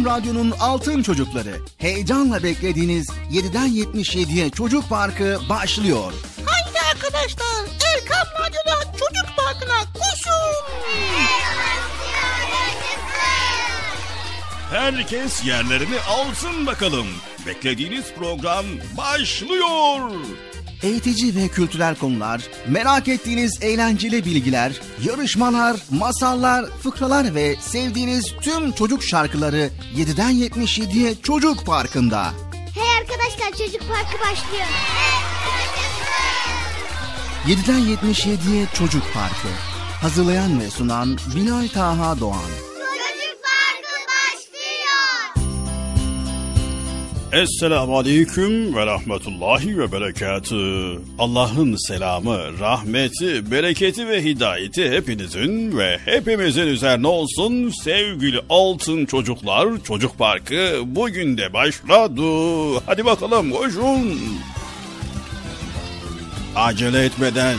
Erkam Radyo'nun Altın Çocukları. Heyecanla beklediğiniz 7'den 77'ye Çocuk Parkı başlıyor. Haydi arkadaşlar Erkam Radyo'da Çocuk Parkı'na koşun. Herkes yerlerini alsın bakalım. Beklediğiniz program başlıyor. Eğitici ve kültürel konular, merak ettiğiniz eğlenceli bilgiler, yarışmalar, masallar, fıkralar ve sevdiğiniz tüm çocuk şarkıları 7'den 77'ye Çocuk Parkı'nda. Hey arkadaşlar Çocuk Parkı başlıyor. 7'den 77'ye Çocuk Parkı. Hazırlayan ve sunan Binay Taha Doğan. Esselamu Aleyküm ve Rahmetullahi ve Berekatü. Allah'ın selamı, rahmeti, bereketi ve hidayeti hepinizin ve hepimizin üzerine olsun sevgili altın çocuklar. Çocuk Parkı bugün de başladı. Hadi bakalım koşun. Acele etmeden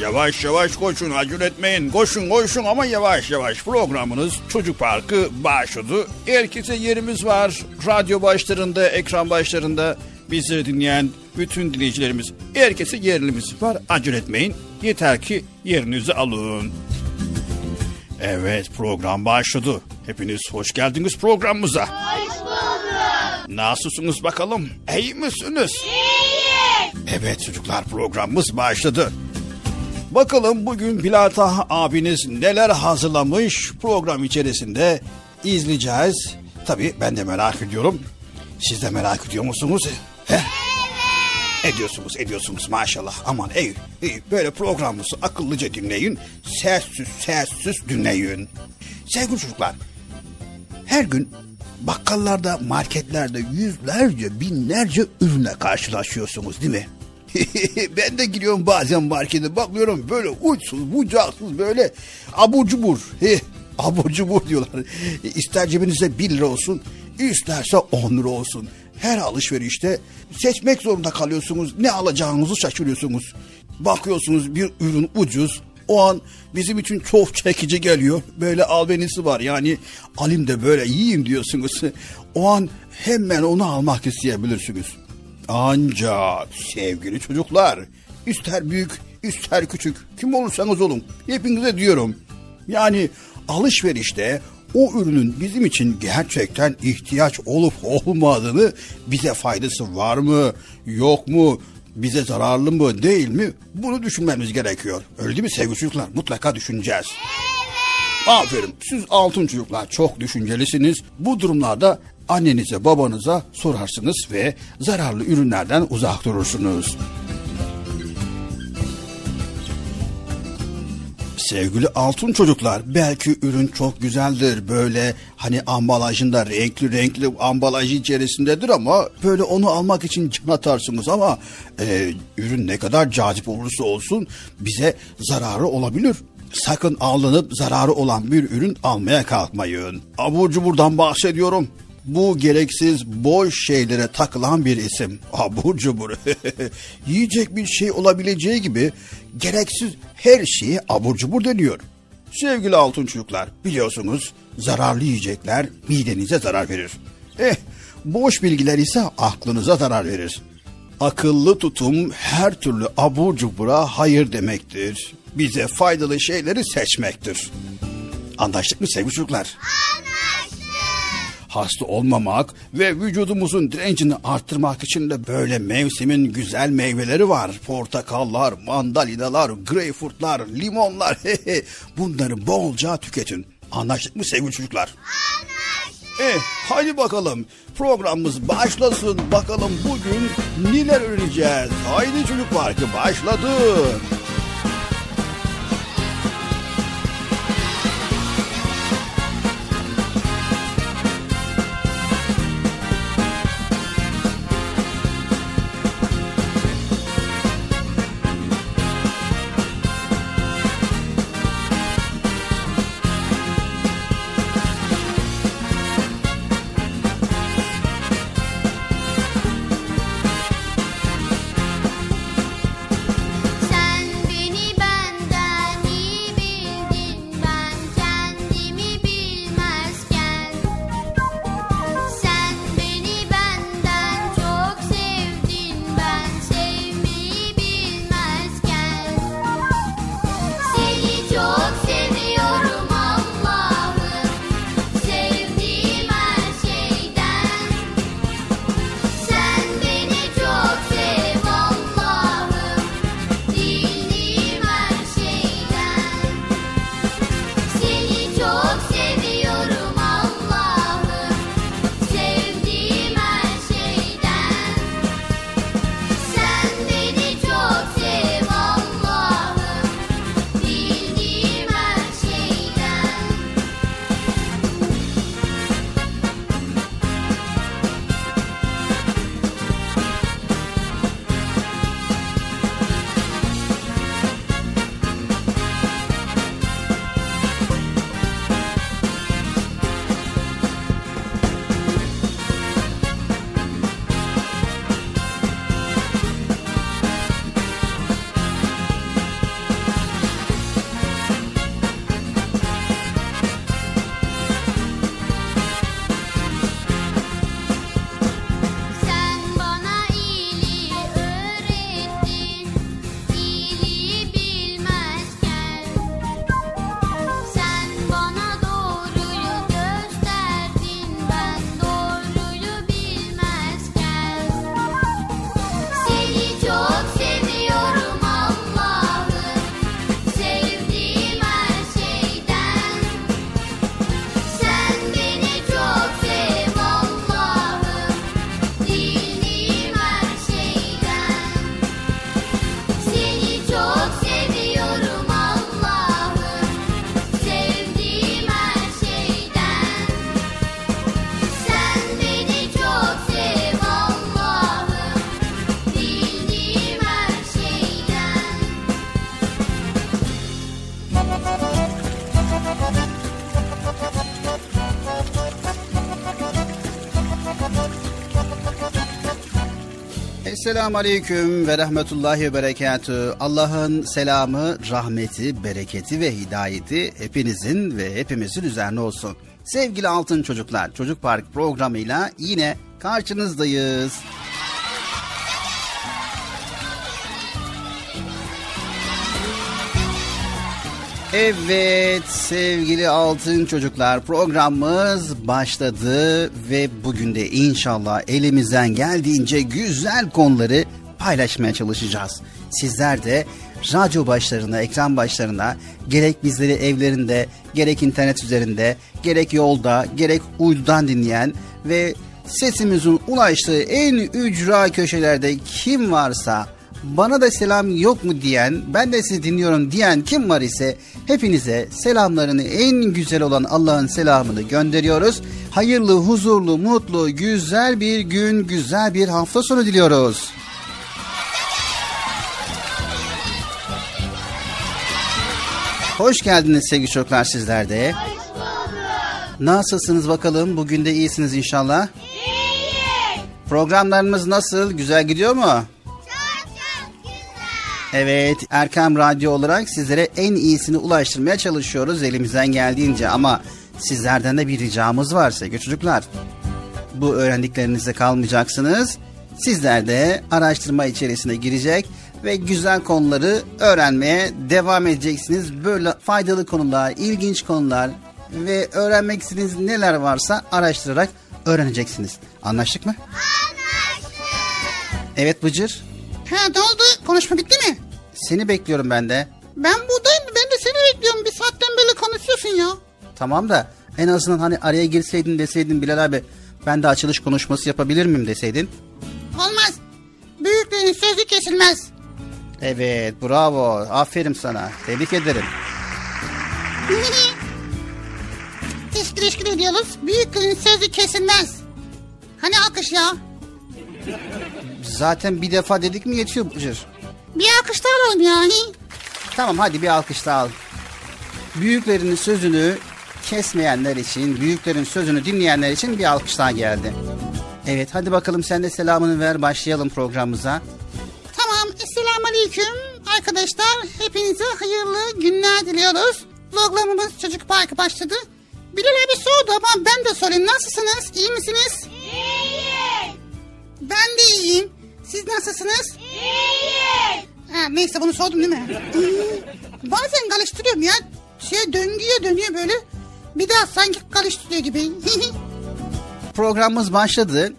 Yavaş yavaş koşun, acele etmeyin. Koşun koşun ama yavaş yavaş. Programınız Çocuk Parkı başladı. Herkese yerimiz var. Radyo başlarında, ekran başlarında bizleri dinleyen bütün dinleyicilerimiz. Herkese yerimiz var. Acele etmeyin. Yeter ki yerinizi alın. Evet program başladı. Hepiniz hoş geldiniz programımıza. Hoş bulduk. Nasılsınız bakalım? İyi misiniz? İyiyiz. Evet çocuklar programımız başladı. Bakalım bugün Bilal Taha abiniz neler hazırlamış program içerisinde izleyeceğiz. Tabii ben de merak ediyorum. Siz de merak ediyor musunuz? He? Ediyorsunuz, ediyorsunuz maşallah. Aman ey, ey böyle programımızı akıllıca dinleyin. Sessiz, sessiz dinleyin. Sevgili çocuklar, her gün bakkallarda, marketlerde yüzlerce, binlerce ürüne karşılaşıyorsunuz değil mi? ben de giriyorum bazen markete bakıyorum böyle uçsuz bucaksız böyle abur cubur. He, abur cubur diyorlar. İster cebinizde 1 lira olsun isterse 10 lira olsun. Her alışverişte seçmek zorunda kalıyorsunuz. Ne alacağınızı şaşırıyorsunuz. Bakıyorsunuz bir ürün ucuz. O an bizim için çok çekici geliyor. Böyle albenisi var yani alayım da böyle yiyeyim diyorsunuz. O an hemen onu almak isteyebilirsiniz. Ancak sevgili çocuklar ister büyük ister küçük kim olursanız olun hepinize diyorum. Yani alışverişte o ürünün bizim için gerçekten ihtiyaç olup olmadığını bize faydası var mı yok mu bize zararlı mı değil mi bunu düşünmemiz gerekiyor. Öyle değil mi sevgili çocuklar mutlaka düşüneceğiz. Aferin siz altın çocuklar çok düşüncelisiniz. Bu durumlarda annenize babanıza sorarsınız ve zararlı ürünlerden uzak durursunuz. Sevgili altın çocuklar belki ürün çok güzeldir böyle hani ambalajında renkli renkli ambalajı içerisindedir ama böyle onu almak için can atarsınız ama e, ürün ne kadar cazip olursa olsun bize zararı olabilir. Sakın alınıp zararı olan bir ürün almaya kalkmayın. Abur cuburdan bahsediyorum. Bu gereksiz boş şeylere takılan bir isim. Abur cubur. Yiyecek bir şey olabileceği gibi gereksiz her şeye abur cubur deniyor. Sevgili altın çocuklar biliyorsunuz zararlı yiyecekler midenize zarar verir. Eh boş bilgiler ise aklınıza zarar verir. Akıllı tutum her türlü abur cubura hayır demektir. Bize faydalı şeyleri seçmektir. Anlaştık mı sevgili çocuklar? Hasta olmamak ve vücudumuzun direncini arttırmak için de böyle mevsimin güzel meyveleri var. Portakallar, mandalinalar, greyfurtlar, limonlar. Bunları bolca tüketin. Anlaştık mı sevgili çocuklar? Anlaştık. Eh hadi bakalım programımız başlasın. Bakalım bugün neler öğreneceğiz. Haydi çocuk parkı başladı. Sen Esselamu Aleyküm ve Rahmetullahi ve Berekatü. Allah'ın selamı, rahmeti, bereketi ve hidayeti hepinizin ve hepimizin üzerine olsun. Sevgili altın çocuklar, Çocuk Park programıyla yine karşınızdayız. Evet sevgili altın çocuklar programımız başladı ve bugün de inşallah elimizden geldiğince güzel konuları paylaşmaya çalışacağız. Sizler de radyo başlarına, ekran başlarına gerek bizleri evlerinde, gerek internet üzerinde, gerek yolda, gerek uydudan dinleyen ve sesimizin ulaştığı en ücra köşelerde kim varsa bana da selam yok mu diyen, ben de sizi dinliyorum diyen kim var ise hepinize selamlarını en güzel olan Allah'ın selamını gönderiyoruz. Hayırlı, huzurlu, mutlu, güzel bir gün, güzel bir hafta sonu diliyoruz. Hoş geldiniz sevgili çocuklar sizler de. Nasılsınız bakalım? Bugün de iyisiniz inşallah. İyi. Programlarımız nasıl? Güzel gidiyor mu? Evet, Erkam Radyo olarak sizlere en iyisini ulaştırmaya çalışıyoruz elimizden geldiğince ama sizlerden de bir ricamız var sevgili çocuklar. Bu öğrendiklerinizde kalmayacaksınız. Sizler de araştırma içerisine girecek ve güzel konuları öğrenmeye devam edeceksiniz. Böyle faydalı konular, ilginç konular ve öğrenmek istediğiniz neler varsa araştırarak öğreneceksiniz. Anlaştık mı? Anlaştık. Evet Bıcır. Ha ne oldu? Konuşma bitti mi? Seni bekliyorum ben de. Ben buradayım. Ben de seni bekliyorum. Bir saatten beri konuşuyorsun ya. Tamam da en azından hani araya girseydin deseydin Bilal abi ben de açılış konuşması yapabilir miyim deseydin. Olmaz. Büyüklerin sözü kesilmez. Evet bravo aferin sana tebrik ederim. teşekkür teşekkür ediyoruz. Büyüklerin sözü kesilmez. Hani alkış ya? Zaten bir defa dedik mi yetiyor Bıcır. Bir alkış daha alalım ya. hi? Tamam hadi bir alkış daha al. Büyüklerin sözünü kesmeyenler için, büyüklerin sözünü dinleyenler için bir alkış daha geldi. Evet hadi bakalım sen de selamını ver başlayalım programımıza. Tamam. Esselamu Aleyküm. Arkadaşlar hepinize hayırlı günler diliyoruz. Programımız Çocuk Parkı başladı. Bilal abi sordu ama ben de sorayım. Nasılsınız? İyi misiniz? İyi. Ben de iyiyim. Siz nasılsınız? İyi. Ha, neyse bunu sordum değil mi? Hmm, Bazen karıştırıyorum ya. Şey döngüye dönüyor böyle. Bir daha sanki karıştırıyor gibi. Programımız başladı.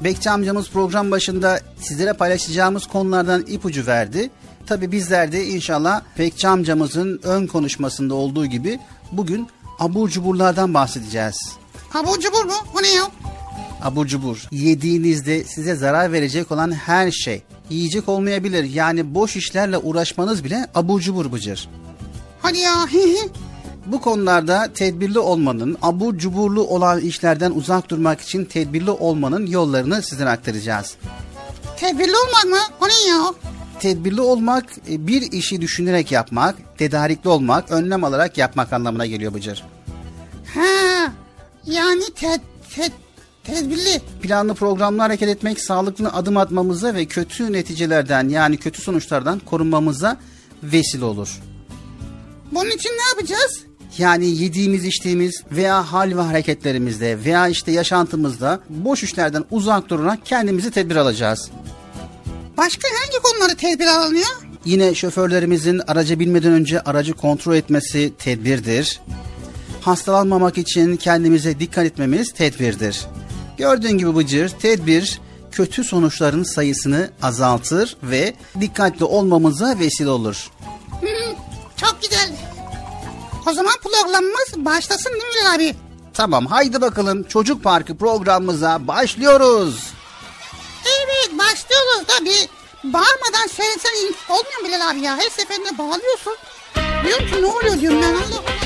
Bekçi amcamız program başında sizlere paylaşacağımız konulardan ipucu verdi. Tabi bizler de inşallah Bekçi amcamızın ön konuşmasında olduğu gibi bugün abur cuburlardan bahsedeceğiz. Abur cubur mu? O ne ya? Abur cubur. Yediğinizde size zarar verecek olan her şey. Yiyecek olmayabilir. Yani boş işlerle uğraşmanız bile abur cubur bıcır. Hadi ya. Bu konularda tedbirli olmanın, abur cuburlu olan işlerden uzak durmak için tedbirli olmanın yollarını sizlere aktaracağız. Tedbirli olmak mı? O ne ya? Tedbirli olmak e, bir işi düşünerek yapmak, tedarikli olmak, önlem alarak yapmak anlamına geliyor Bıcır. Ha, yani ted, ted, tedbirli. Planlı programlı hareket etmek sağlıklı adım atmamıza ve kötü neticelerden yani kötü sonuçlardan korunmamıza vesile olur. Bunun için ne yapacağız? Yani yediğimiz, içtiğimiz veya hal ve hareketlerimizde veya işte yaşantımızda boş işlerden uzak durarak kendimizi tedbir alacağız. Başka hangi konuları tedbir alınıyor? Yine şoförlerimizin araca binmeden önce aracı kontrol etmesi tedbirdir. Hastalanmamak için kendimize dikkat etmemiz tedbirdir. Gördüğün gibi Bıcır, tedbir kötü sonuçların sayısını azaltır ve dikkatli olmamıza vesile olur. Çok güzel. O zaman programımız başlasın değil mi Bilal abi? Tamam haydi bakalım çocuk parkı programımıza başlıyoruz. Evet başlıyoruz tabii. Bağırmadan söylesen olmuyor mu Bilal abi ya? Her seferinde bağlıyorsun. Diyorum ki ne oluyor diyorum ben Allah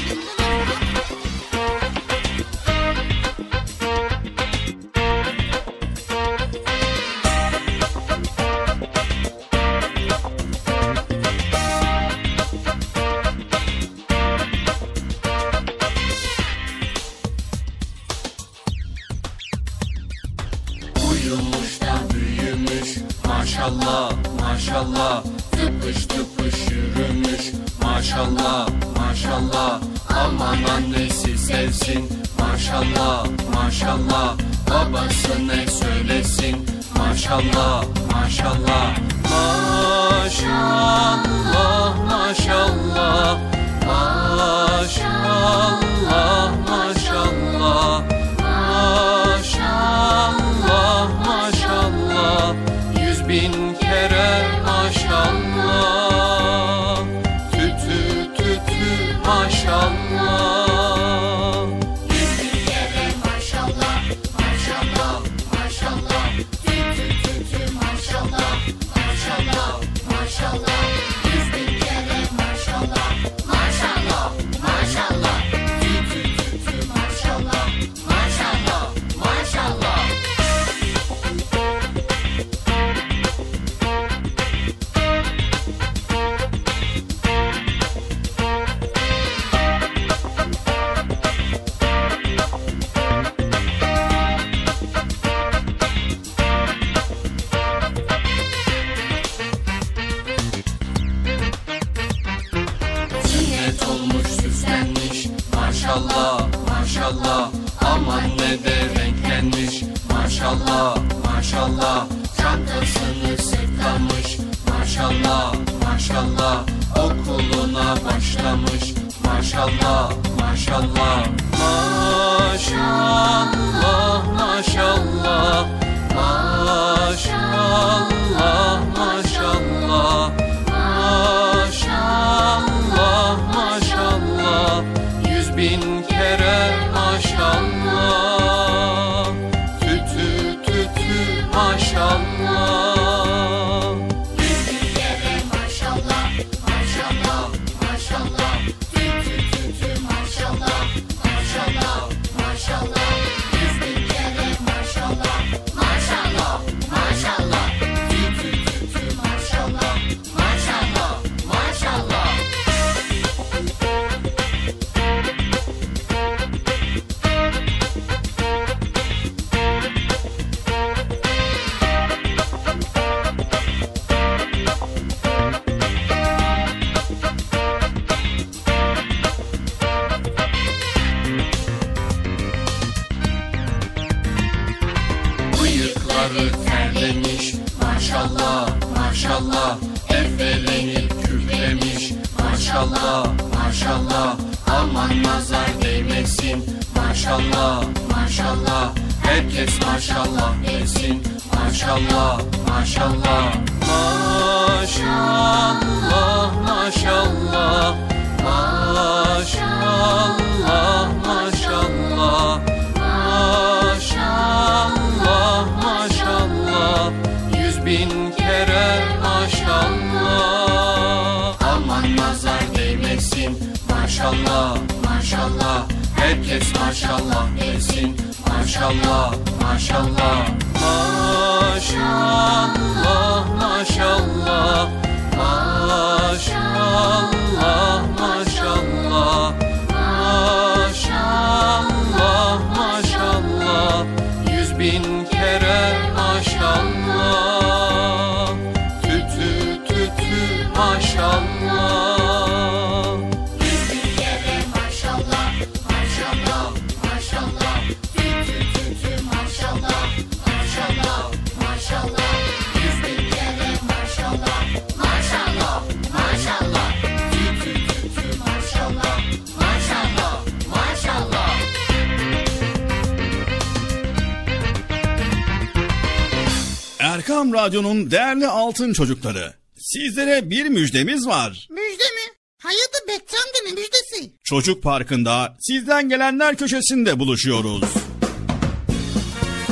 değerli altın çocukları. Sizlere bir müjdemiz var. Müjde mi? Hayırdır Bekçi amca ne müjdesi? Çocuk Parkı'nda sizden gelenler köşesinde buluşuyoruz.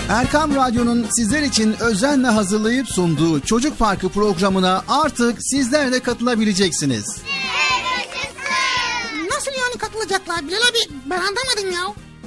Erkam Radyo'nun sizler için özenle hazırlayıp sunduğu Çocuk Parkı programına artık sizler de katılabileceksiniz.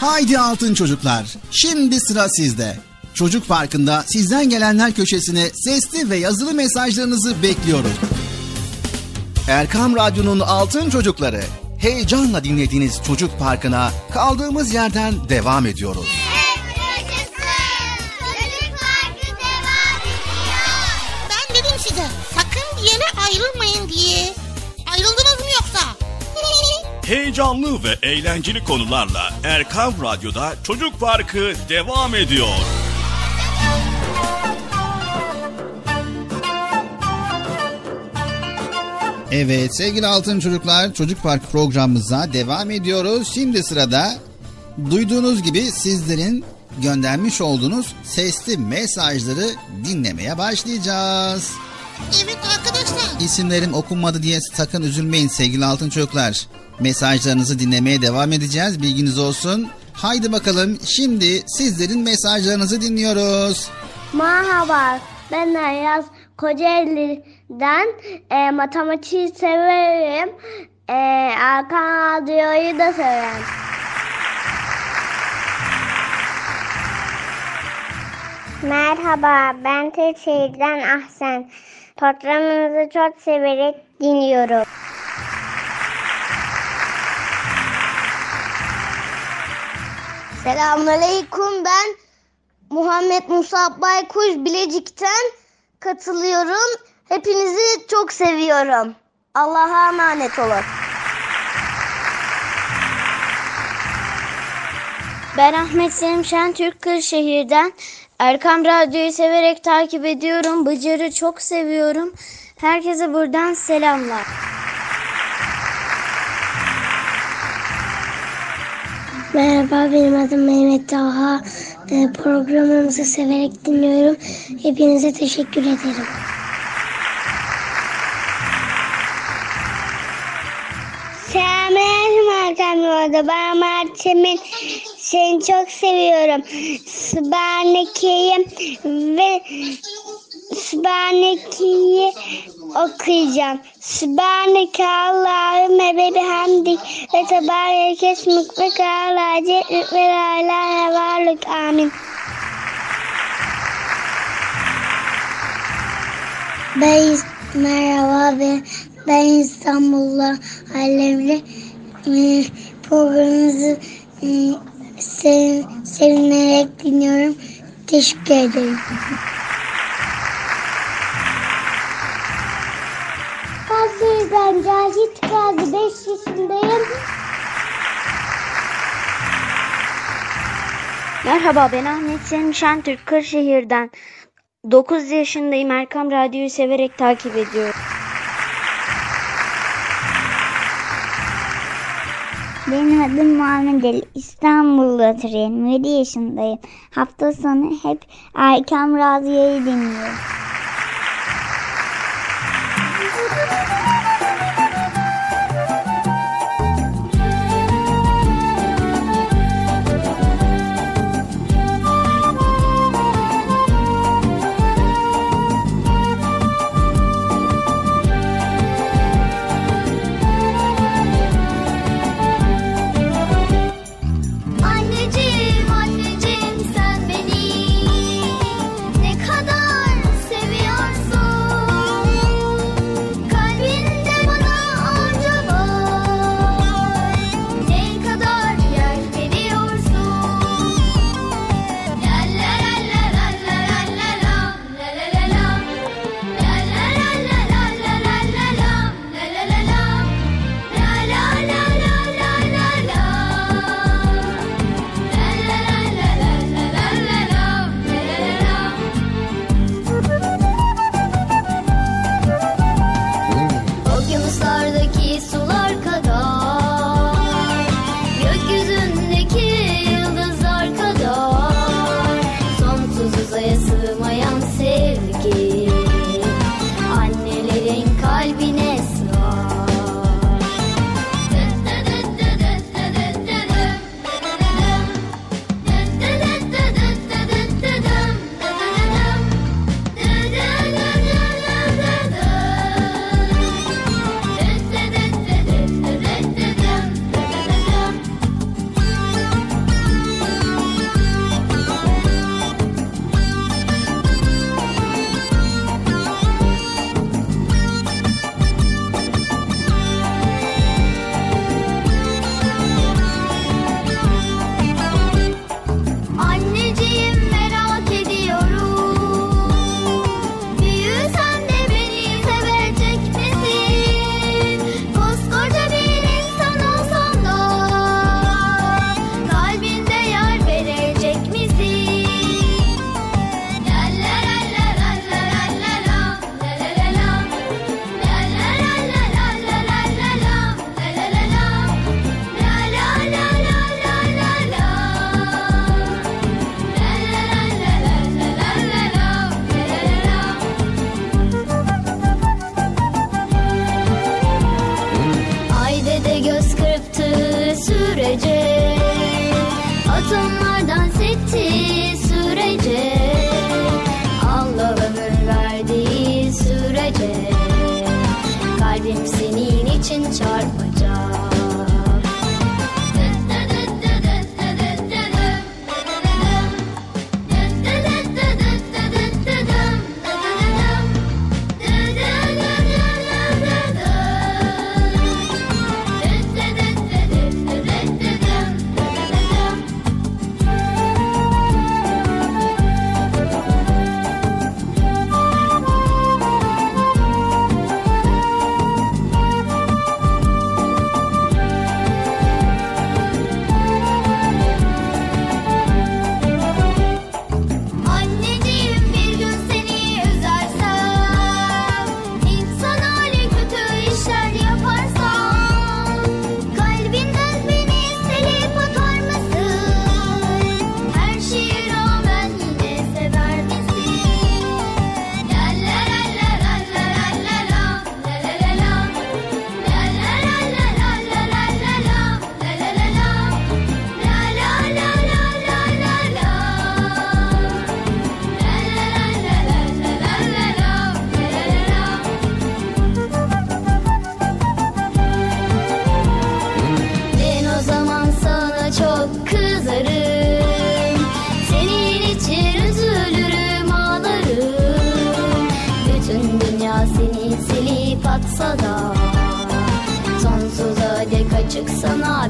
Haydi altın çocuklar, şimdi sıra sizde. Çocuk Parkı'nda sizden gelenler köşesine sesli ve yazılı mesajlarınızı bekliyoruz. Erkam Radyo'nun altın çocukları, heyecanla dinlediğiniz Çocuk Parkı'na kaldığımız yerden devam ediyoruz. Çocuk parkı devam ediyor. Ben dedim size sakın bir yere ayrılmayın diye. Heyecanlı ve eğlenceli konularla Erkam Radyo'da Çocuk Parkı devam ediyor. Evet sevgili altın çocuklar Çocuk Park programımıza devam ediyoruz. Şimdi sırada duyduğunuz gibi sizlerin göndermiş olduğunuz sesli mesajları dinlemeye başlayacağız. Evet arkadaşlar. İsimlerim okunmadı diye sakın üzülmeyin sevgili altın çocuklar. Mesajlarınızı dinlemeye devam edeceğiz bilginiz olsun. Haydi bakalım şimdi sizlerin mesajlarınızı dinliyoruz. Merhaba, ben Ayaz Kocaeli'den e, matematiği severim. E, Erkan Radyo'yu da severim. Merhaba, ben Türkiye'den Ahsen. Programınızı çok severek dinliyorum. Selamünaleyküm ben Muhammed Musa Baykuş Bilecik'ten katılıyorum. Hepinizi çok seviyorum. Allah'a emanet olun. Ben Ahmet Selim Şentürk Kırşehir'den Erkam Radyo'yu severek takip ediyorum. Bıcır'ı çok seviyorum. Herkese buradan selamlar. Merhaba benim adım Mehmet Taha. Ee, programımızı severek dinliyorum. Hepinize teşekkür ederim. Selamünaleyküm Yolda. Ben Mert'imin seni çok seviyorum. Sübhaneke'yi ve Sübhaneke'yi okuyacağım. Sübhaneke Allahümme ve bihamdik ve tebarek esmik ve kâlâ ceddük ve lâ varlık. Amin. Ben merhaba ben, ben İstanbul'da Alemli e, programınızı e, sev, sevinerek dinliyorum. Teşekkür ederim. Hazırdan Cahit Gazi 5 yaşındayım. Merhaba ben Ahmet Selim Şentürk Kırşehir'den. 9 yaşındayım Erkam Radyo'yu severek takip ediyorum. Benim adım Muhammed Ali. İstanbul'da oturuyorum. 7 yaşındayım. Hafta sonu hep Erkam Radyo'yu dinliyorum.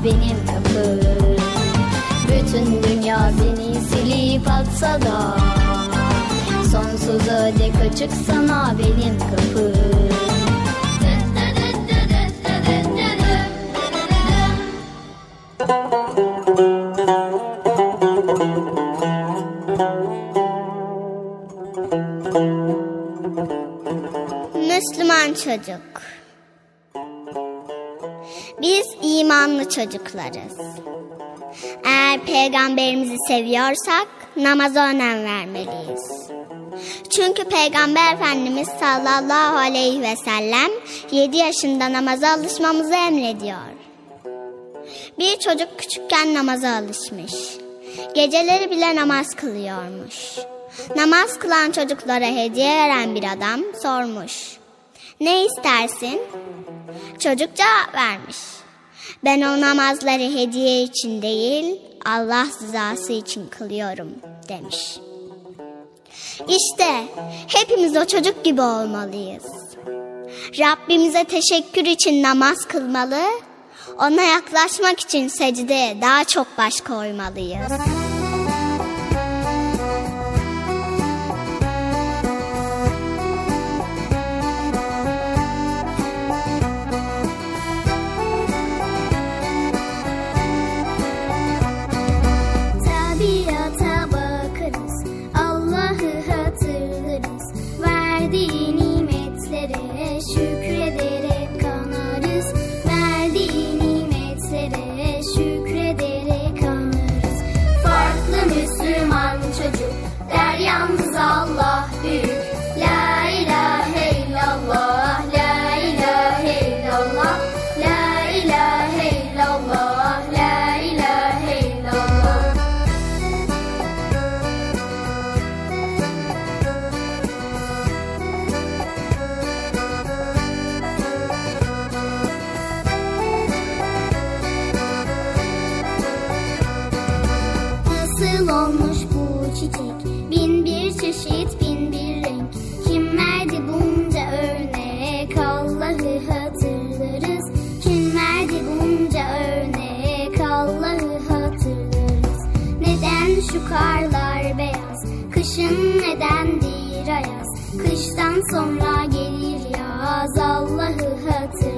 Benim kapım Bütün dünya seni silip atsa da Sonsuza dek açık sana benim kapım Müslüman çocuk. Çocuklarız. Eğer peygamberimizi seviyorsak namaza önem vermeliyiz. Çünkü Peygamber Efendimiz sallallahu aleyhi ve sellem 7 yaşında namaza alışmamızı emrediyor. Bir çocuk küçükken namaza alışmış. Geceleri bile namaz kılıyormuş. Namaz kılan çocuklara hediye veren bir adam sormuş. Ne istersin? Çocuk cevap vermiş. Ben o namazları hediye için değil, Allah rızası için kılıyorum demiş. İşte hepimiz o çocuk gibi olmalıyız. Rabbimize teşekkür için namaz kılmalı, ona yaklaşmak için secdeye daha çok baş koymalıyız. Şu karlar beyaz? Kışın nedendir ayaz? Kıştan sonra gelir yaz. Allah'ı hatırlarız.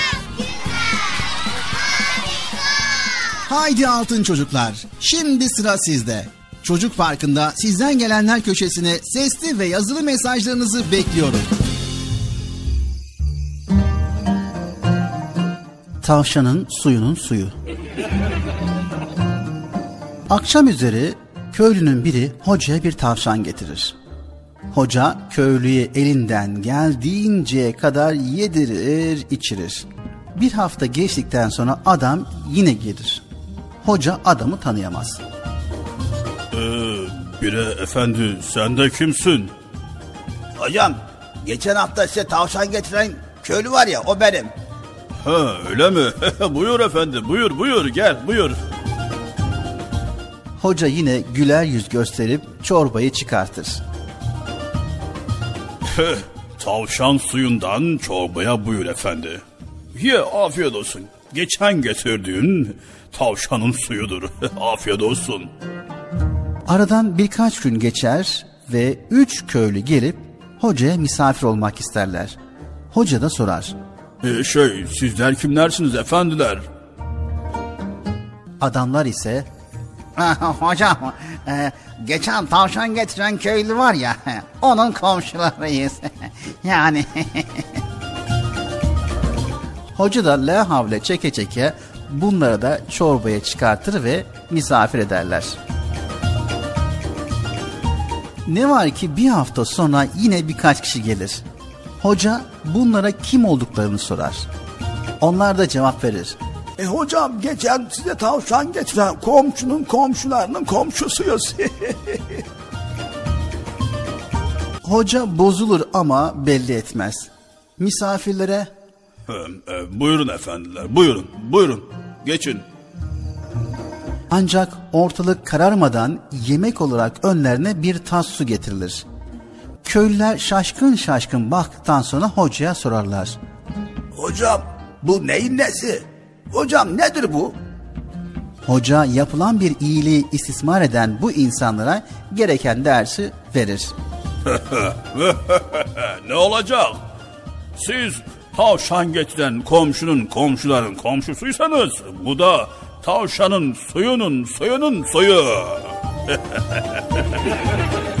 Haydi altın çocuklar, şimdi sıra sizde. Çocuk Parkı'nda sizden gelenler köşesine sesli ve yazılı mesajlarınızı bekliyoruz. Tavşanın suyunun suyu. Akşam üzeri köylünün biri hocaya bir tavşan getirir. Hoca köylüye elinden geldiğince kadar yedirir, içirir. Bir hafta geçtikten sonra adam yine gelir. Hoca adamı tanıyamaz. Ee, bire efendi sen de kimsin? Hocam geçen hafta size tavşan getiren köylü var ya o benim. Ha öyle mi? buyur efendi buyur buyur gel buyur. Hoca yine güler yüz gösterip çorbayı çıkartır. Tavşan suyundan çorbaya buyur efendi. Ye afiyet olsun. Geçen getirdiğin tavşanın suyudur. afiyet olsun. Aradan birkaç gün geçer ve üç köylü gelip hocaya misafir olmak isterler. Hoca da sorar. Ee, şey sizler kimlersiniz efendiler? Adamlar ise Hocam e, geçen tavşan getiren köylü var ya onun komşularıyız. yani hoca da la havle çeke çeke bunları da çorbaya çıkartır ve misafir ederler. Ne var ki bir hafta sonra yine birkaç kişi gelir. Hoca bunlara kim olduklarını sorar. Onlar da cevap verir. E hocam geçen size tavşan getiren komşunun komşularının komşusuyuz. Hoca bozulur ama belli etmez. Misafirlere E, buyurun efendiler buyurun buyurun geçin. ancak ortalık kararmadan yemek olarak önlerine bir tas su getirilir. Köylüler şaşkın şaşkın baktıktan sonra hocaya sorarlar. hocam bu neyin nesi? Hocam nedir bu? Hoca yapılan bir iyiliği istismar eden bu insanlara gereken dersi verir. ne olacak? Siz tavşan getiren komşunun komşuların komşusuysanız bu da tavşanın suyunun suyunun suyu.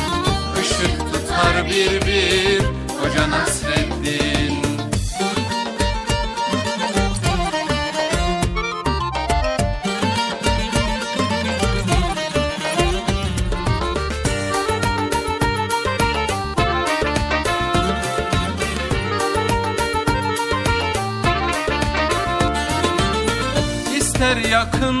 tutar bir bir Hoca Nasreddin. İster yakında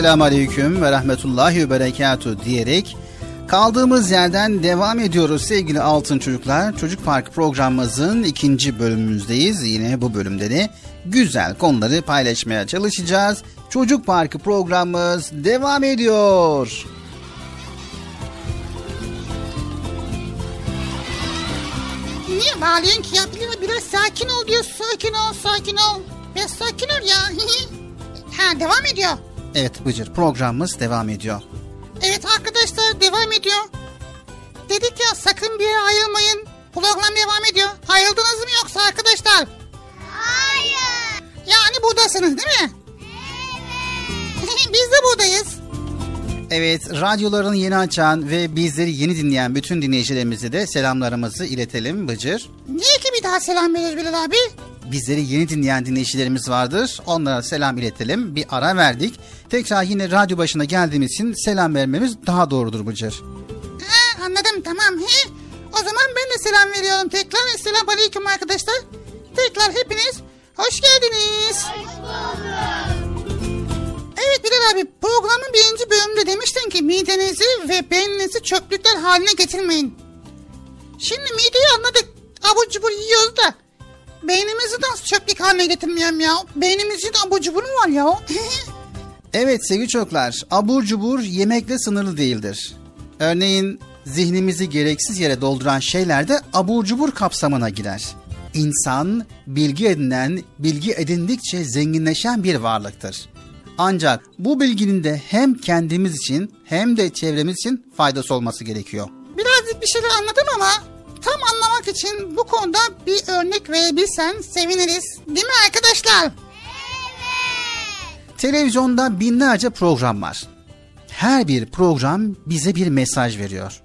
Esselamu Aleyküm ve Rahmetullahi ve Berekatuhu diyerek kaldığımız yerden devam ediyoruz sevgili altın çocuklar. Çocuk Park programımızın ikinci bölümümüzdeyiz. Yine bu bölümde de güzel konuları paylaşmaya çalışacağız. Çocuk Parkı programımız devam ediyor. Niye bağırıyorsun ki ya? Biraz, sakin ol diyor. Sakin ol, sakin ol. Biraz sakin ol ya. ha devam ediyor. Evet Bıcır programımız devam ediyor. Evet arkadaşlar devam ediyor. Dedik ya sakın bir yere ayrılmayın. Program devam ediyor. Ayrıldınız mı yoksa arkadaşlar? Hayır. Yani buradasınız değil mi? Evet. Biz de buradayız. Evet, radyolarını yeni açan ve bizleri yeni dinleyen bütün dinleyicilerimize de selamlarımızı iletelim Bıcır. Niye ki bir daha selam veriyoruz Bilal abi? Bizleri yeni dinleyen dinleyicilerimiz vardır. Onlara selam iletelim. Bir ara verdik. Tekrar yine radyo başına geldiğimiz için selam vermemiz daha doğrudur Bıcır. Ha, anladım tamam. He. O zaman ben de selam veriyorum tekrar. Selam aleyküm arkadaşlar. Tekrar hepiniz hoş geldiniz. Evet Bilal abi programın birinci bölümünde demiştin ki midenizi ve beyninizi çöplükler haline getirmeyin. Şimdi mideyi anladık. Abur cubur yiyoruz da. Beynimizi nasıl çöplük haline getirmeyelim ya? Beynimizin abur cubur mu var ya? Evet sevgili çocuklar, abur cubur yemekle sınırlı değildir. Örneğin zihnimizi gereksiz yere dolduran şeyler de abur cubur kapsamına girer. İnsan bilgi edinen, bilgi edindikçe zenginleşen bir varlıktır. Ancak bu bilginin de hem kendimiz için hem de çevremiz için faydası olması gerekiyor. Birazcık bir şeyler anladım ama tam anlamak için bu konuda bir örnek verebilsen seviniriz. Değil mi arkadaşlar? Televizyonda binlerce program var. Her bir program bize bir mesaj veriyor.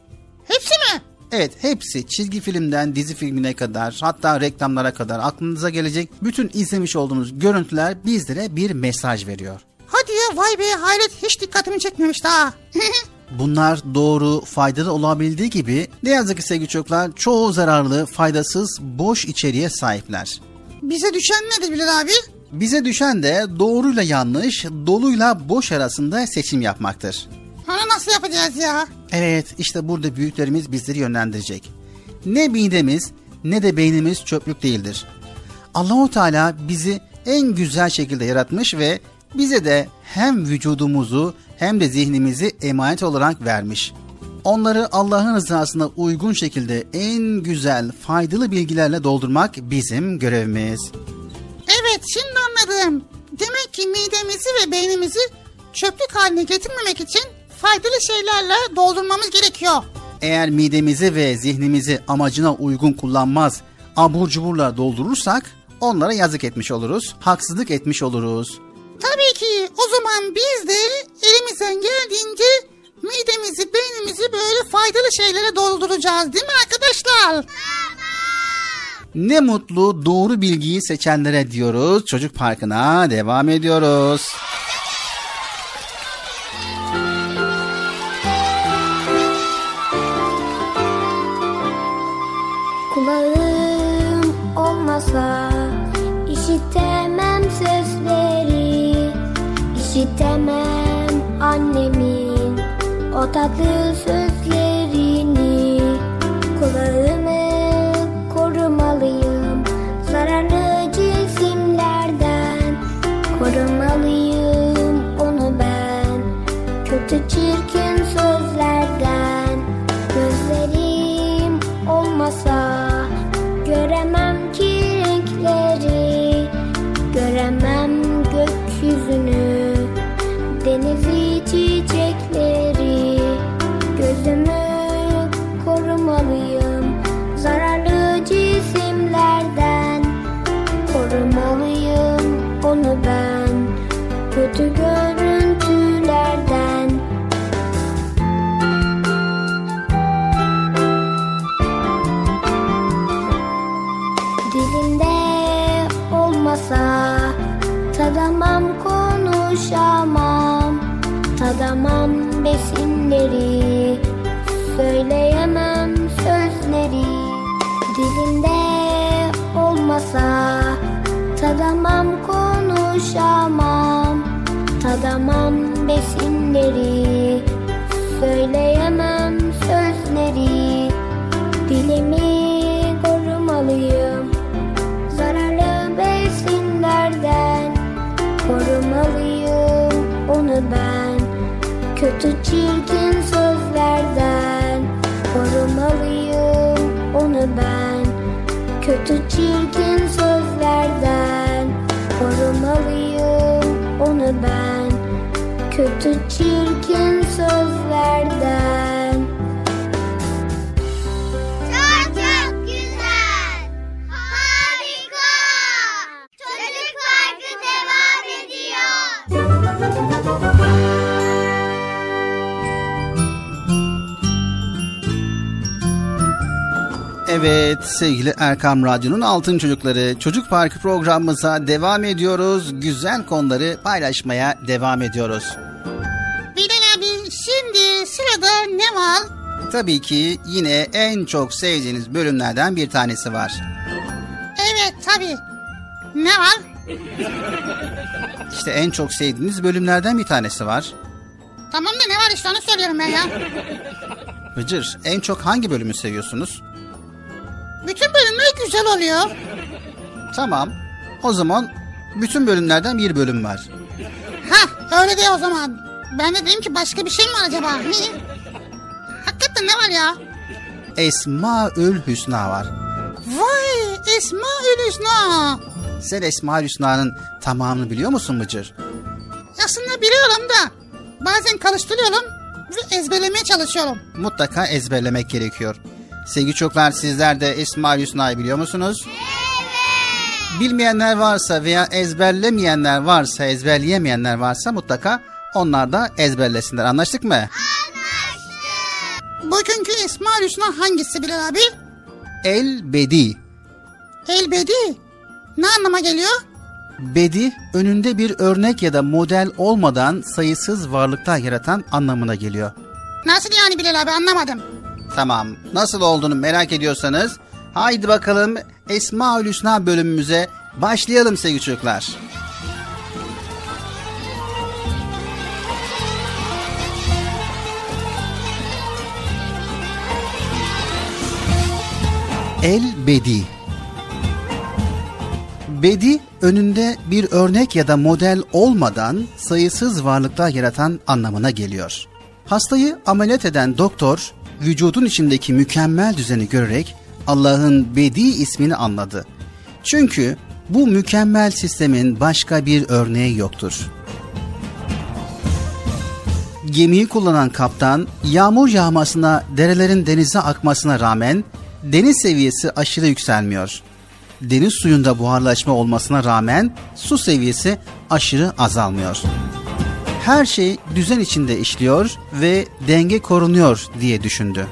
Hepsi mi? Evet hepsi çizgi filmden dizi filmine kadar hatta reklamlara kadar aklınıza gelecek bütün izlemiş olduğunuz görüntüler bizlere bir mesaj veriyor. Hadi ya vay be hayret hiç dikkatimi çekmemiş daha. Bunlar doğru, faydalı olabildiği gibi ne yazık ki sevgili çocuklar çoğu zararlı, faydasız, boş içeriğe sahipler. Bize düşen nedir Bilal abi? Bize düşen de doğruyla yanlış, doluyla boş arasında seçim yapmaktır. Onu nasıl yapacağız ya? Evet, işte burada büyüklerimiz bizleri yönlendirecek. Ne midemiz ne de beynimiz çöplük değildir. Allahu Teala bizi en güzel şekilde yaratmış ve bize de hem vücudumuzu hem de zihnimizi emanet olarak vermiş. Onları Allah'ın rızasına uygun şekilde en güzel, faydalı bilgilerle doldurmak bizim görevimiz. Evet şimdi anladım. Demek ki midemizi ve beynimizi çöplük haline getirmemek için faydalı şeylerle doldurmamız gerekiyor. Eğer midemizi ve zihnimizi amacına uygun kullanmaz, abur cuburla doldurursak onlara yazık etmiş oluruz, haksızlık etmiş oluruz. Tabii ki o zaman biz de elimizden geldiğince midemizi, beynimizi böyle faydalı şeylere dolduracağız değil mi arkadaşlar? Ne mutlu doğru bilgiyi seçenlere diyoruz. Çocuk Parkı'na devam ediyoruz. İşitemem annemin o tatlı sözlerini kötü olmasa tadamam konuşamam. Tadamam besinleri söyleyemem sözleri. Dilimde olmasa tadamam konuşamam Tadamam besinleri Söyleyemem sözleri. Dilimi korumalıyım Zararlı besinlerden. Korumalıyım onu ben Kötü çirkin sözlerden. Korumalıyım onu ben Kötü çirkin sözlerden. Korumalıyım onu ben Kötü çirkin sözlerden Evet sevgili Erkam Radyo'nun Altın Çocukları Çocuk Parkı programımıza devam ediyoruz. Güzel konuları paylaşmaya devam ediyoruz. Bilal abi şimdi sırada ne var? Tabii ki yine en çok sevdiğiniz bölümlerden bir tanesi var. Evet tabii. Ne var? İşte en çok sevdiğiniz bölümlerden bir tanesi var. Tamam da ne var işte onu söylüyorum ben ya. Bıcır en çok hangi bölümü seviyorsunuz? Bütün bölümler güzel oluyor. Tamam. O zaman bütün bölümlerden bir bölüm var. Ha öyle de o zaman. Ben de dedim ki başka bir şey mi var acaba? Ne? Hakikaten ne var ya? Esmaül Hüsna var. Vay Esmaül Hüsna. Sen Esmaül Hüsna'nın tamamını biliyor musun Bıcır? Aslında biliyorum da bazen karıştırıyorum ve ezberlemeye çalışıyorum. Mutlaka ezberlemek gerekiyor. Sevgili çocuklar sizler de Esmaül Hüsna'yı biliyor musunuz? Bilmeyenler varsa veya ezberlemeyenler varsa, ezberleyemeyenler varsa mutlaka onlar da ezberlesinler. Anlaştık mı? Bugünkü Esmaül Hüsna hangisi Bilal abi? El Bedi. Elbedi. Ne anlama geliyor? Bedi önünde bir örnek ya da model olmadan sayısız varlıklar yaratan anlamına geliyor. Nasıl yani Bilal abi anlamadım. Tamam. Nasıl olduğunu merak ediyorsanız haydi bakalım Esmaül Hüsna bölümümüze başlayalım sevgili çocuklar. El Bedi Bedi önünde bir örnek ya da model olmadan sayısız varlıklar yaratan anlamına geliyor. Hastayı ameliyat eden doktor vücudun içindeki mükemmel düzeni görerek Allah'ın Bedi ismini anladı. Çünkü bu mükemmel sistemin başka bir örneği yoktur. Gemiyi kullanan kaptan yağmur yağmasına, derelerin denize akmasına rağmen deniz seviyesi aşırı yükselmiyor. Deniz suyunda buharlaşma olmasına rağmen su seviyesi aşırı azalmıyor. Her şey düzen içinde işliyor ve denge korunuyor diye düşündü.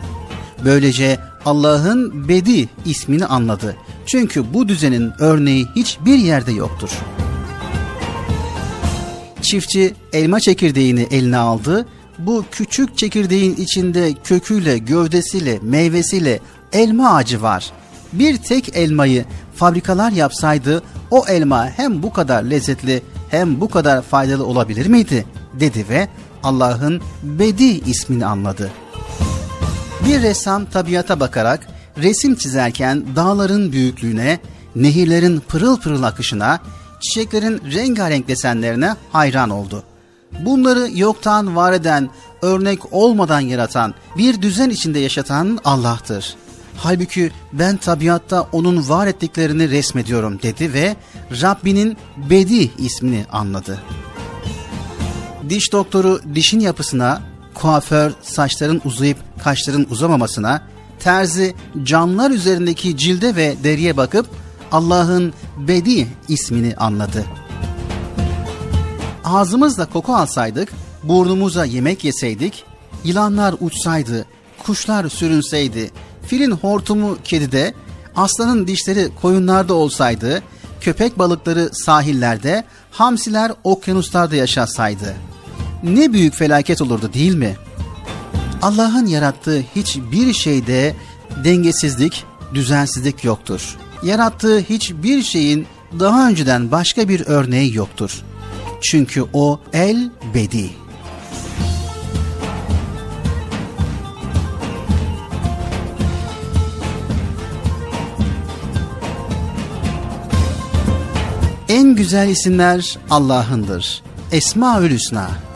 Böylece Allah'ın Bedi ismini anladı. Çünkü bu düzenin örneği hiçbir yerde yoktur. Çiftçi elma çekirdeğini eline aldı. Bu küçük çekirdeğin içinde köküyle, gövdesiyle, meyvesiyle elma ağacı var. Bir tek elmayı fabrikalar yapsaydı o elma hem bu kadar lezzetli hem bu kadar faydalı olabilir miydi? Dedi ve Allah'ın Bedi ismini anladı. Bir ressam tabiata bakarak resim çizerken dağların büyüklüğüne, nehirlerin pırıl pırıl akışına, çiçeklerin rengarenk desenlerine hayran oldu. Bunları yoktan var eden, örnek olmadan yaratan, bir düzen içinde yaşatan Allah'tır. Halbuki ben tabiatta onun var ettiklerini resmediyorum dedi ve Rabbinin Bedi ismini anladı. Diş doktoru dişin yapısına, kuaför saçların uzayıp kaşların uzamamasına, terzi canlılar üzerindeki cilde ve deriye bakıp Allah'ın Bedi ismini anladı. Ağzımızla koku alsaydık, burnumuza yemek yeseydik, yılanlar uçsaydı, kuşlar sürünseydi, filin hortumu kedide, aslanın dişleri koyunlarda olsaydı, köpek balıkları sahillerde, hamsiler okyanuslarda yaşasaydı. Ne büyük felaket olurdu değil mi? Allah'ın yarattığı hiçbir şeyde dengesizlik, düzensizlik yoktur. Yarattığı hiçbir şeyin daha önceden başka bir örneği yoktur. Çünkü o el bedi. En güzel isimler Allah'ındır. Esmaül Hüsna.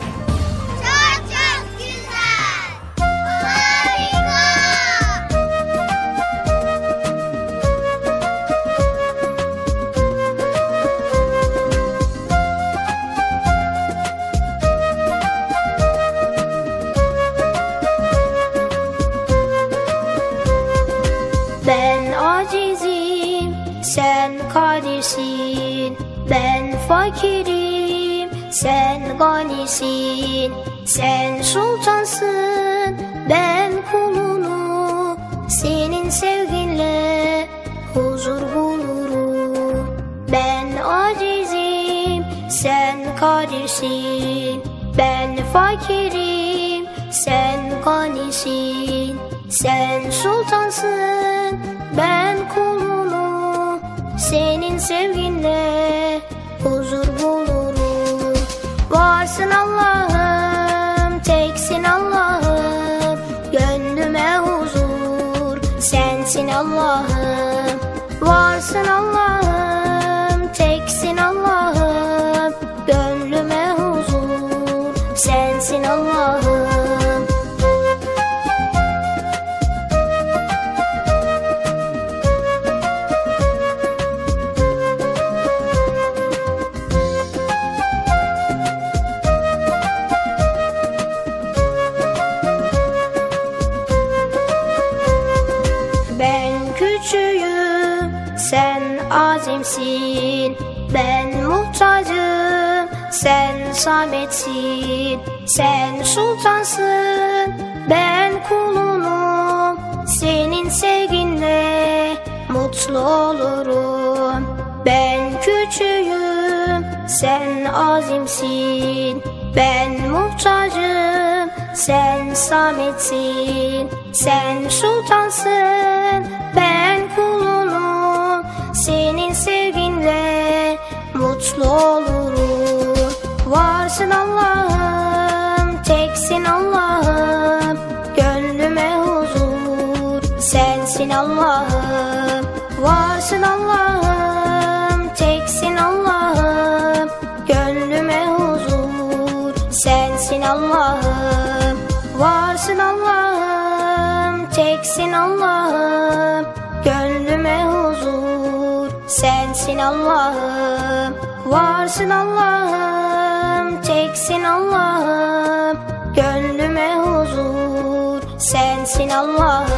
Fakirim, sen ganisin. Sen sultansın, ben kulunu. Senin sevginle huzur bulurum. Ben acizim, sen kadirsin. Ben fakirim, sen ganisin. Sen sultansın, ben kulunu. Senin sevginle huzur bulurum. Varsın Allah'ım, teksin Allah'ım. Gönlüme huzur, sensin Allah'ım. Varsın Allah'ım, sametsin. Sen sultansın, ben kulunum. Senin sevginle mutlu olurum. Ben küçüğüm, sen azimsin. Ben muhtacım, sen sametsin. Sen sultansın, ben kulunum. Senin sevginle mutlu olurum. Sensin Allah'ım. Varsın Allah'ım, teksin Allah'ım. Gönlüme huzur, sensin Allah'ım.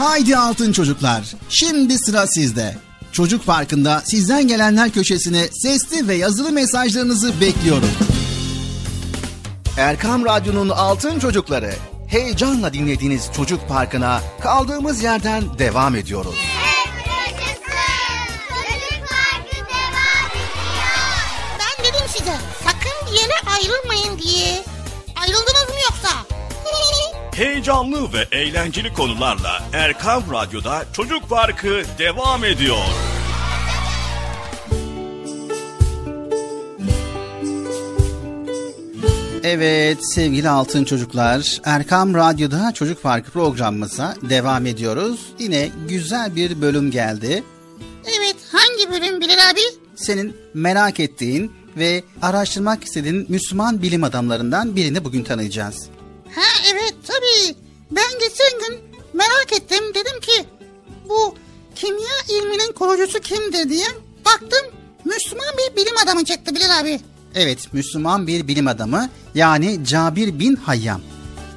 Haydi altın çocuklar. Şimdi sıra sizde. Çocuk Parkı'nda sizden gelenler köşesine sesli ve yazılı mesajlarınızı bekliyorum. Erkam Radyo'nun Altın Çocukları. Heyecanla dinlediğiniz Çocuk Parkı'na kaldığımız yerden devam ediyoruz. Ben dedim size sakın bir yere ayrılmayın diye. Heyecanlı ve eğlenceli konularla Erkan Radyo'da Çocuk Parkı devam ediyor. Evet sevgili altın çocuklar Erkam Radyo'da Çocuk Parkı programımıza devam ediyoruz. Yine güzel bir bölüm geldi. Evet hangi bölüm Bilal abi? Senin merak ettiğin ve araştırmak istediğin Müslüman bilim adamlarından birini bugün tanıyacağız. Ha evet tabii. Ben geçen gün merak ettim. Dedim ki bu kimya ilminin kurucusu kimdir diye. Baktım Müslüman bir bilim adamı çıktı Bilal abi. Evet Müslüman bir bilim adamı yani Cabir bin Hayyam.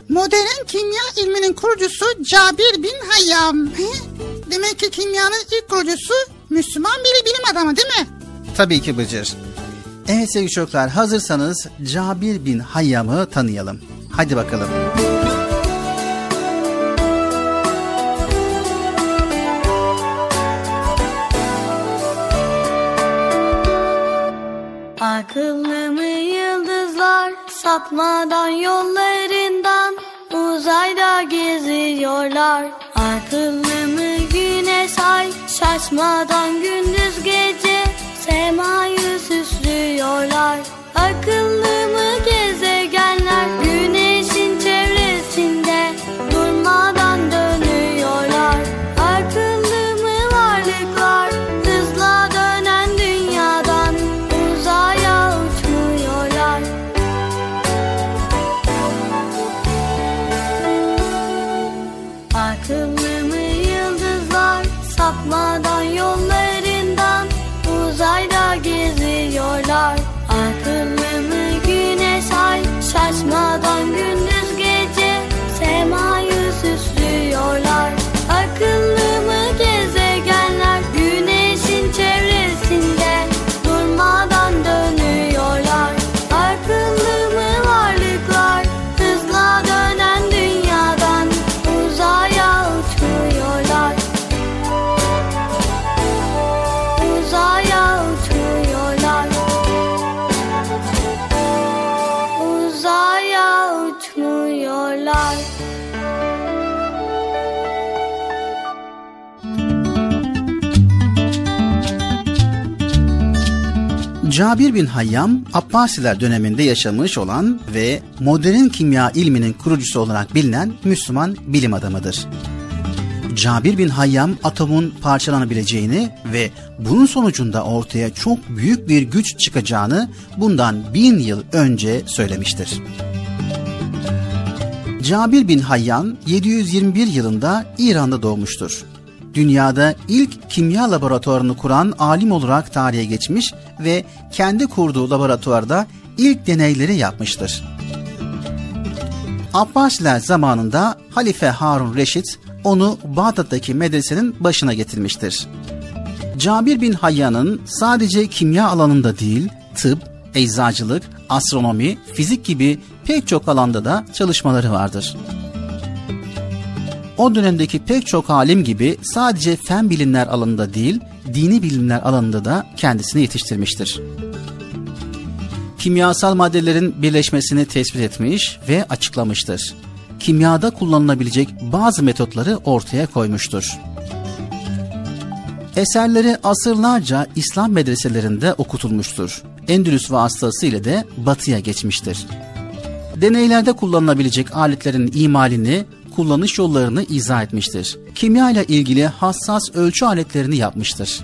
Modern kimya ilminin kurucusu Cabir bin Hayyam. Demek ki kimyanın ilk kurucusu Müslüman bir bilim adamı değil mi? Tabii ki Bıcır. Evet sevgili çocuklar hazırsanız Cabir bin Hayyam'ı tanıyalım. Hadi bakalım. Akıllı mı yıldızlar sapmadan yollarından uzayda geziyorlar. Akıllı mı güneş ay şaşmadan gündüz gece semayı süslüyorlar. Akıllı mı Cabir bin Hayyam Abbasiler döneminde yaşamış olan ve modern kimya ilminin kurucusu olarak bilinen Müslüman bilim adamıdır. Cabir bin Hayyam atomun parçalanabileceğini ve bunun sonucunda ortaya çok büyük bir güç çıkacağını bundan bin yıl önce söylemiştir. Cabir bin Hayyan 721 yılında İran'da doğmuştur. Dünyada ilk kimya laboratuvarını kuran alim olarak tarihe geçmiş ve kendi kurduğu laboratuvarda ilk deneyleri yapmıştır. Abbasiler zamanında Halife Harun Reşit onu Bağdat'taki medresenin başına getirmiştir. Cabir bin Hayyan'ın sadece kimya alanında değil, tıp, eczacılık, astronomi, fizik gibi pek çok alanda da çalışmaları vardır. O dönemdeki pek çok alim gibi sadece fen bilimler alanında değil, dini bilimler alanında da kendisini yetiştirmiştir. Kimyasal maddelerin birleşmesini tespit etmiş ve açıklamıştır. Kimyada kullanılabilecek bazı metotları ortaya koymuştur. Eserleri asırlarca İslam medreselerinde okutulmuştur. Endülüs vasıtasıyla de batıya geçmiştir. Deneylerde kullanılabilecek aletlerin imalini, kullanış yollarını izah etmiştir. Kimya ile ilgili hassas ölçü aletlerini yapmıştır.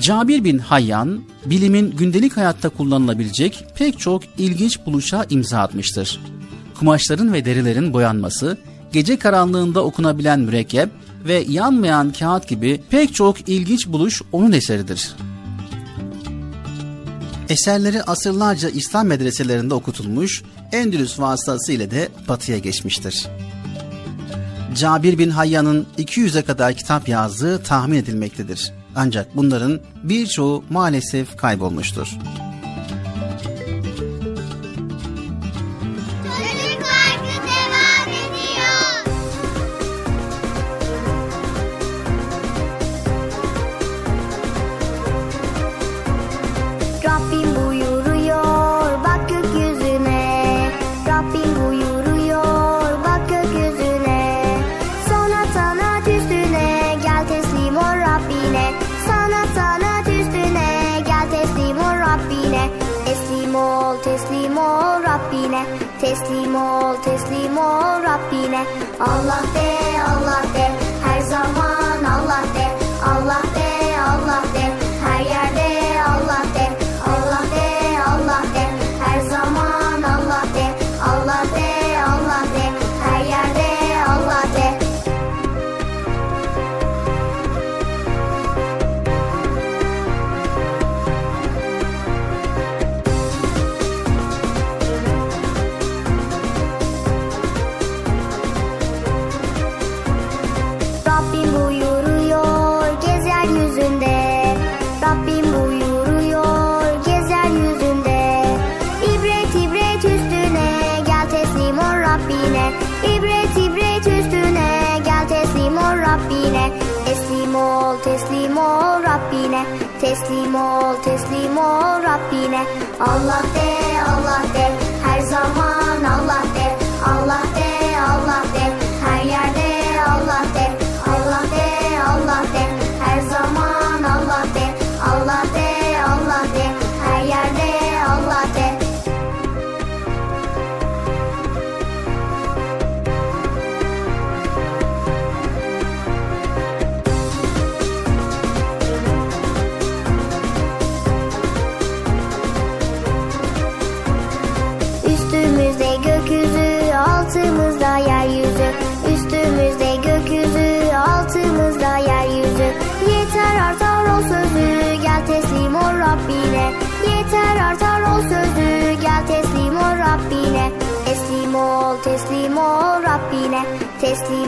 Cabir bin Hayyan, bilimin gündelik hayatta kullanılabilecek pek çok ilginç buluşa imza atmıştır. Kumaşların ve derilerin boyanması, gece karanlığında okunabilen mürekkep ve yanmayan kağıt gibi pek çok ilginç buluş onun eseridir. Eserleri asırlarca İslam medreselerinde okutulmuş, Endülüs vasıtasıyla de batıya geçmiştir. Cabir bin Hayyan'ın 200'e kadar kitap yazdığı tahmin edilmektedir. Ancak bunların birçoğu maalesef kaybolmuştur. Allah Allah de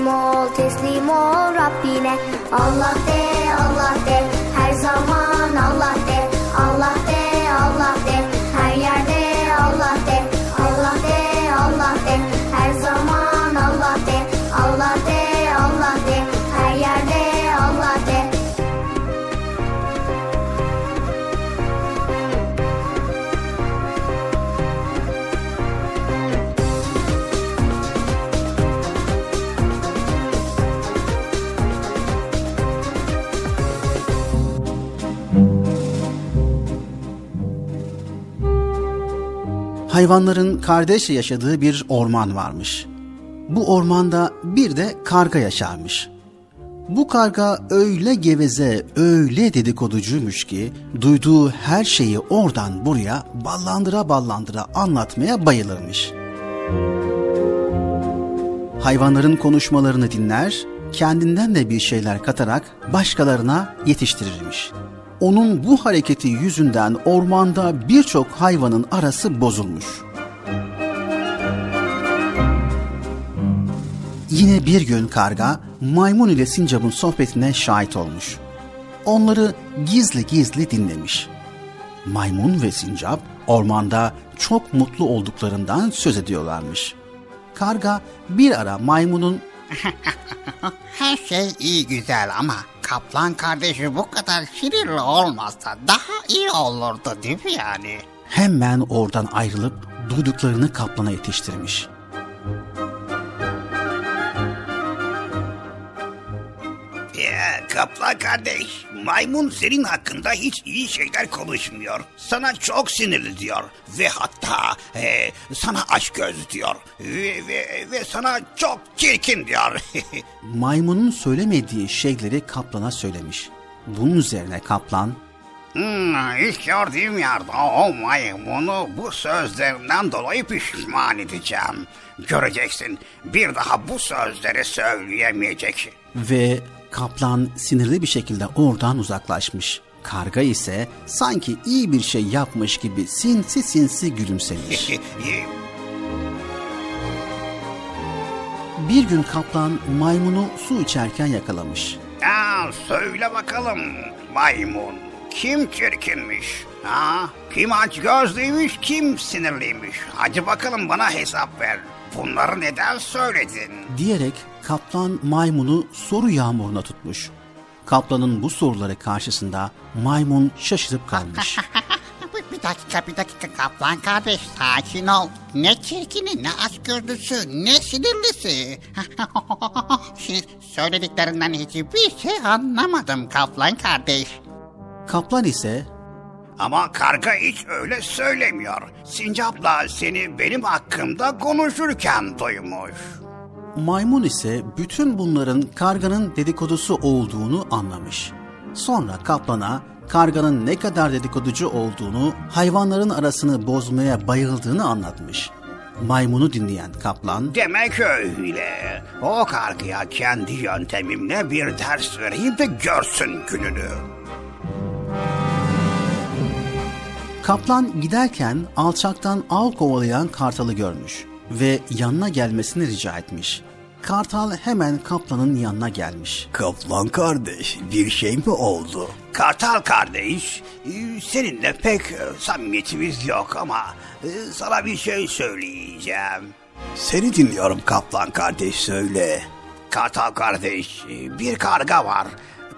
ol, teslim ol Rabbine. Allah de, Allah de, her zaman Allah de. Hayvanların kardeşçe yaşadığı bir orman varmış. Bu ormanda bir de karga yaşarmış. Bu karga öyle geveze, öyle dedikoducuymuş ki duyduğu her şeyi oradan buraya ballandıra ballandıra anlatmaya bayılırmış. Hayvanların konuşmalarını dinler, kendinden de bir şeyler katarak başkalarına yetiştirirmiş. Onun bu hareketi yüzünden ormanda birçok hayvanın arası bozulmuş. Yine bir gün karga maymun ile sincapın sohbetine şahit olmuş. Onları gizli gizli dinlemiş. Maymun ve sincap ormanda çok mutlu olduklarından söz ediyorlarmış. Karga bir ara maymunun Her şey iyi güzel ama kaplan kardeşi bu kadar şirin olmazsa daha iyi olurdu değil mi yani? hemen oradan ayrılıp duyduklarını kaplana yetiştirmiş. Kaplan kardeş, maymun senin hakkında hiç iyi şeyler konuşmuyor. Sana çok sinirli diyor ve hatta e, sana aşk göz diyor ve, ve, ve sana çok çirkin diyor. Maymunun söylemediği şeyleri kaplana söylemiş. Bunun üzerine kaplan Hmm, ilk gördüğüm yerde o maymunu bu sözlerinden dolayı pişman edeceğim. Göreceksin bir daha bu sözleri söyleyemeyecek. ve kaplan sinirli bir şekilde oradan uzaklaşmış. Karga ise sanki iyi bir şey yapmış gibi sinsi sinsi gülümsemiş. Bir gün kaplan maymunu su içerken yakalamış. Ya söyle bakalım maymun kim çirkinmiş? Ha? Kim aç gözlüymüş kim sinirliymiş? Hadi bakalım bana hesap ver. Bunları neden söyledin? Diyerek kaplan maymunu soru yağmuruna tutmuş. Kaplanın bu soruları karşısında maymun şaşırıp kalmış. Bir dakika bir dakika kaplan kardeş sakin ol. Ne çirkini ne açgözlüsü ne sinirlisi. Şimdi söylediklerinden hiçbir şey anlamadım kaplan kardeş. Kaplan ise Ama karga hiç öyle söylemiyor. Sincapla seni benim hakkımda konuşurken duymuş. Maymun ise bütün bunların karganın dedikodusu olduğunu anlamış. Sonra kaplana karganın ne kadar dedikoducu olduğunu, hayvanların arasını bozmaya bayıldığını anlatmış. Maymunu dinleyen kaplan Demek öyle. O kargıya kendi yöntemimle bir ders vereyim de görsün gününü. Kaplan giderken alçaktan av kovalayan kartalı görmüş ve yanına gelmesini rica etmiş. Kartal hemen kaplanın yanına gelmiş. Kaplan kardeş bir şey mi oldu? Kartal kardeş e, seninle pek e, samimiyetimiz yok ama e, sana bir şey söyleyeceğim. Seni dinliyorum kaplan kardeş söyle. Kartal kardeş bir karga var.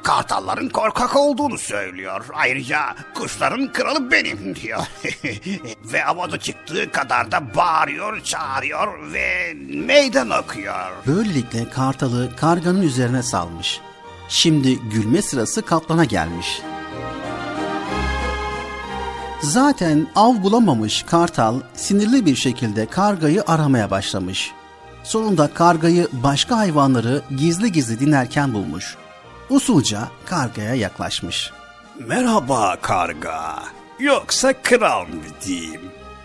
Kartalların korkak olduğunu söylüyor. Ayrıca kuşların kralı benim diyor. ve havada çıktığı kadar da bağırıyor, çağırıyor ve meydan okuyor. Böylelikle kartalı karganın üzerine salmış. Şimdi gülme sırası kaplana gelmiş. Zaten av bulamamış kartal sinirli bir şekilde kargayı aramaya başlamış. Sonunda kargayı başka hayvanları gizli gizli dinlerken bulmuş. Usulca kargaya yaklaşmış. Merhaba karga. Yoksa kral mı diyeyim?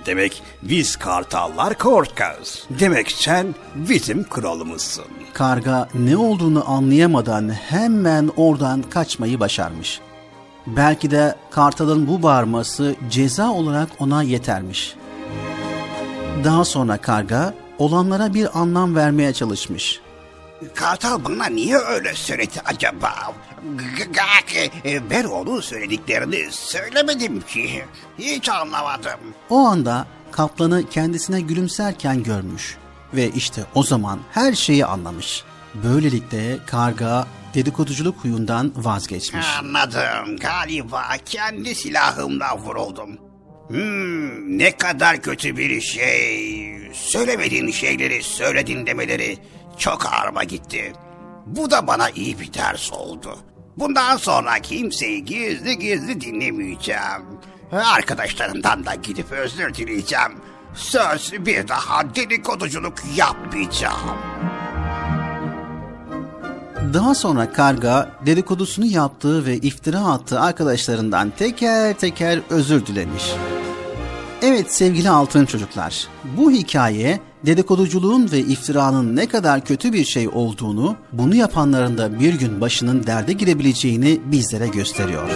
Demek biz kartallar korkaz. Demek sen bizim kralımızsın. Karga ne olduğunu anlayamadan hemen oradan kaçmayı başarmış. Belki de kartalın bu bağırması ceza olarak ona yetermiş. Daha sonra karga olanlara bir anlam vermeye çalışmış. Kartal bana niye öyle söyledi acaba? G- g- g- Ben onun söylediklerini söylemedim ki. Hiç anlamadım. O anda kaplanı kendisine gülümserken görmüş ve işte o zaman her şeyi anlamış. Böylelikle karga dedikoduculuk huyundan vazgeçmiş. Anladım. Galiba kendi silahımla vuruldum. Hmm, ne kadar kötü bir şey. Söylemediğin şeyleri söyledin demeleri çok ağrıma gitti. Bu da bana iyi bir ders oldu. Bundan sonra kimseyi gizli gizli dinlemeyeceğim. Arkadaşlarımdan da gidip özür dileyeceğim. Söz bir daha dedikoduculuk yapmayacağım. Daha sonra karga dedikodusunu yaptığı ve iftira attığı arkadaşlarından teker teker özür dilemiş. Evet sevgili altın çocuklar, bu hikaye dedikoduculuğun ve iftiranın ne kadar kötü bir şey olduğunu, bunu yapanların da bir gün başının derde girebileceğini bizlere gösteriyor.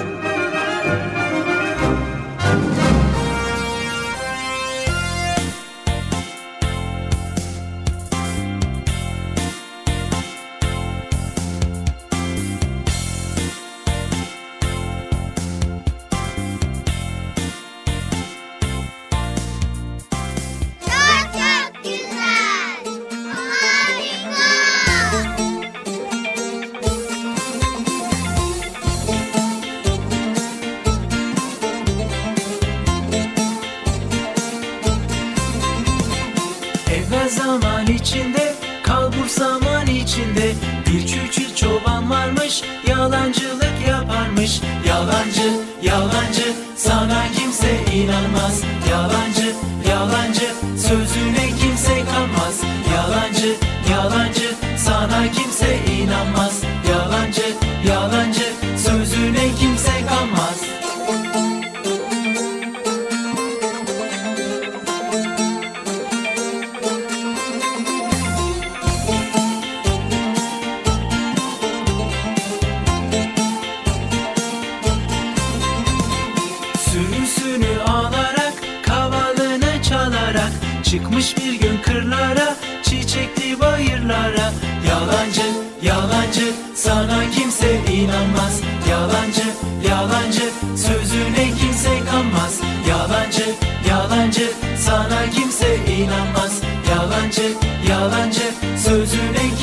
Yalancı, sana kimse inanmaz. Yalancı, yalancı, sözüne kimse kanmaz. Yalancı, yalancı, sana kimse inanmaz. Yalancı, yalancı, sözüne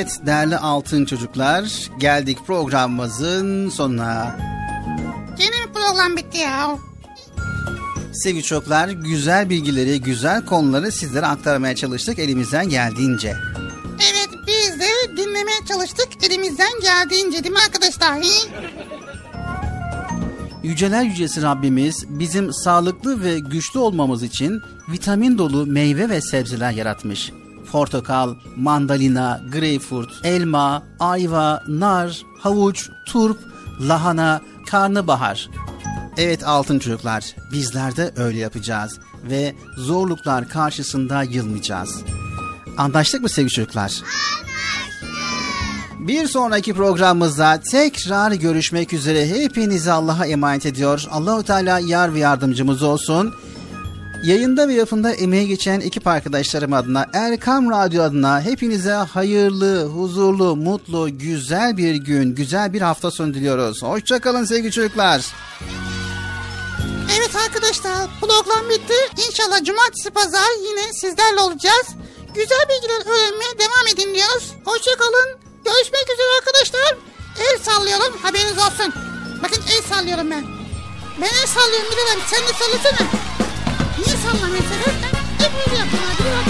Evet değerli altın çocuklar geldik programımızın sonuna. Yeni bir program bitti ya. Sevgili çocuklar güzel bilgileri, güzel konuları sizlere aktarmaya çalıştık elimizden geldiğince. Evet biz de dinlemeye çalıştık elimizden geldiğince değil mi arkadaşlar? Yüceler Yücesi Rabbimiz bizim sağlıklı ve güçlü olmamız için vitamin dolu meyve ve sebzeler yaratmış. Portakal, mandalina, greyfurt, elma, ayva, nar, havuç, turp, lahana, karnabahar. Evet altın çocuklar, bizler de öyle yapacağız ve zorluklar karşısında yılmayacağız. Anlaştık mı sevgili çocuklar? Bir sonraki programımızda tekrar görüşmek üzere. Hepinizi Allah'a emanet ediyor. Allahu Teala yar ve yardımcımız olsun. Yayında ve yapımda emeği geçen ekip arkadaşlarım adına, Erkam Radyo adına hepinize hayırlı, huzurlu, mutlu, güzel bir gün, güzel bir hafta sonu diliyoruz. Hoşçakalın sevgili çocuklar. Evet arkadaşlar program bitti. İnşallah cumartesi pazar yine sizlerle olacağız. Güzel bilgiler öğrenmeye devam edin diyoruz. Hoşçakalın. Görüşmek üzere arkadaşlar. El sallıyorum haberiniz olsun. Bakın el sallıyorum ben. Ben el sallıyorum Bilal abi sen de sallasana. Niye sallamıyorsun? Ben hep öyle yapıyorum abi. Bilal abi el sallasana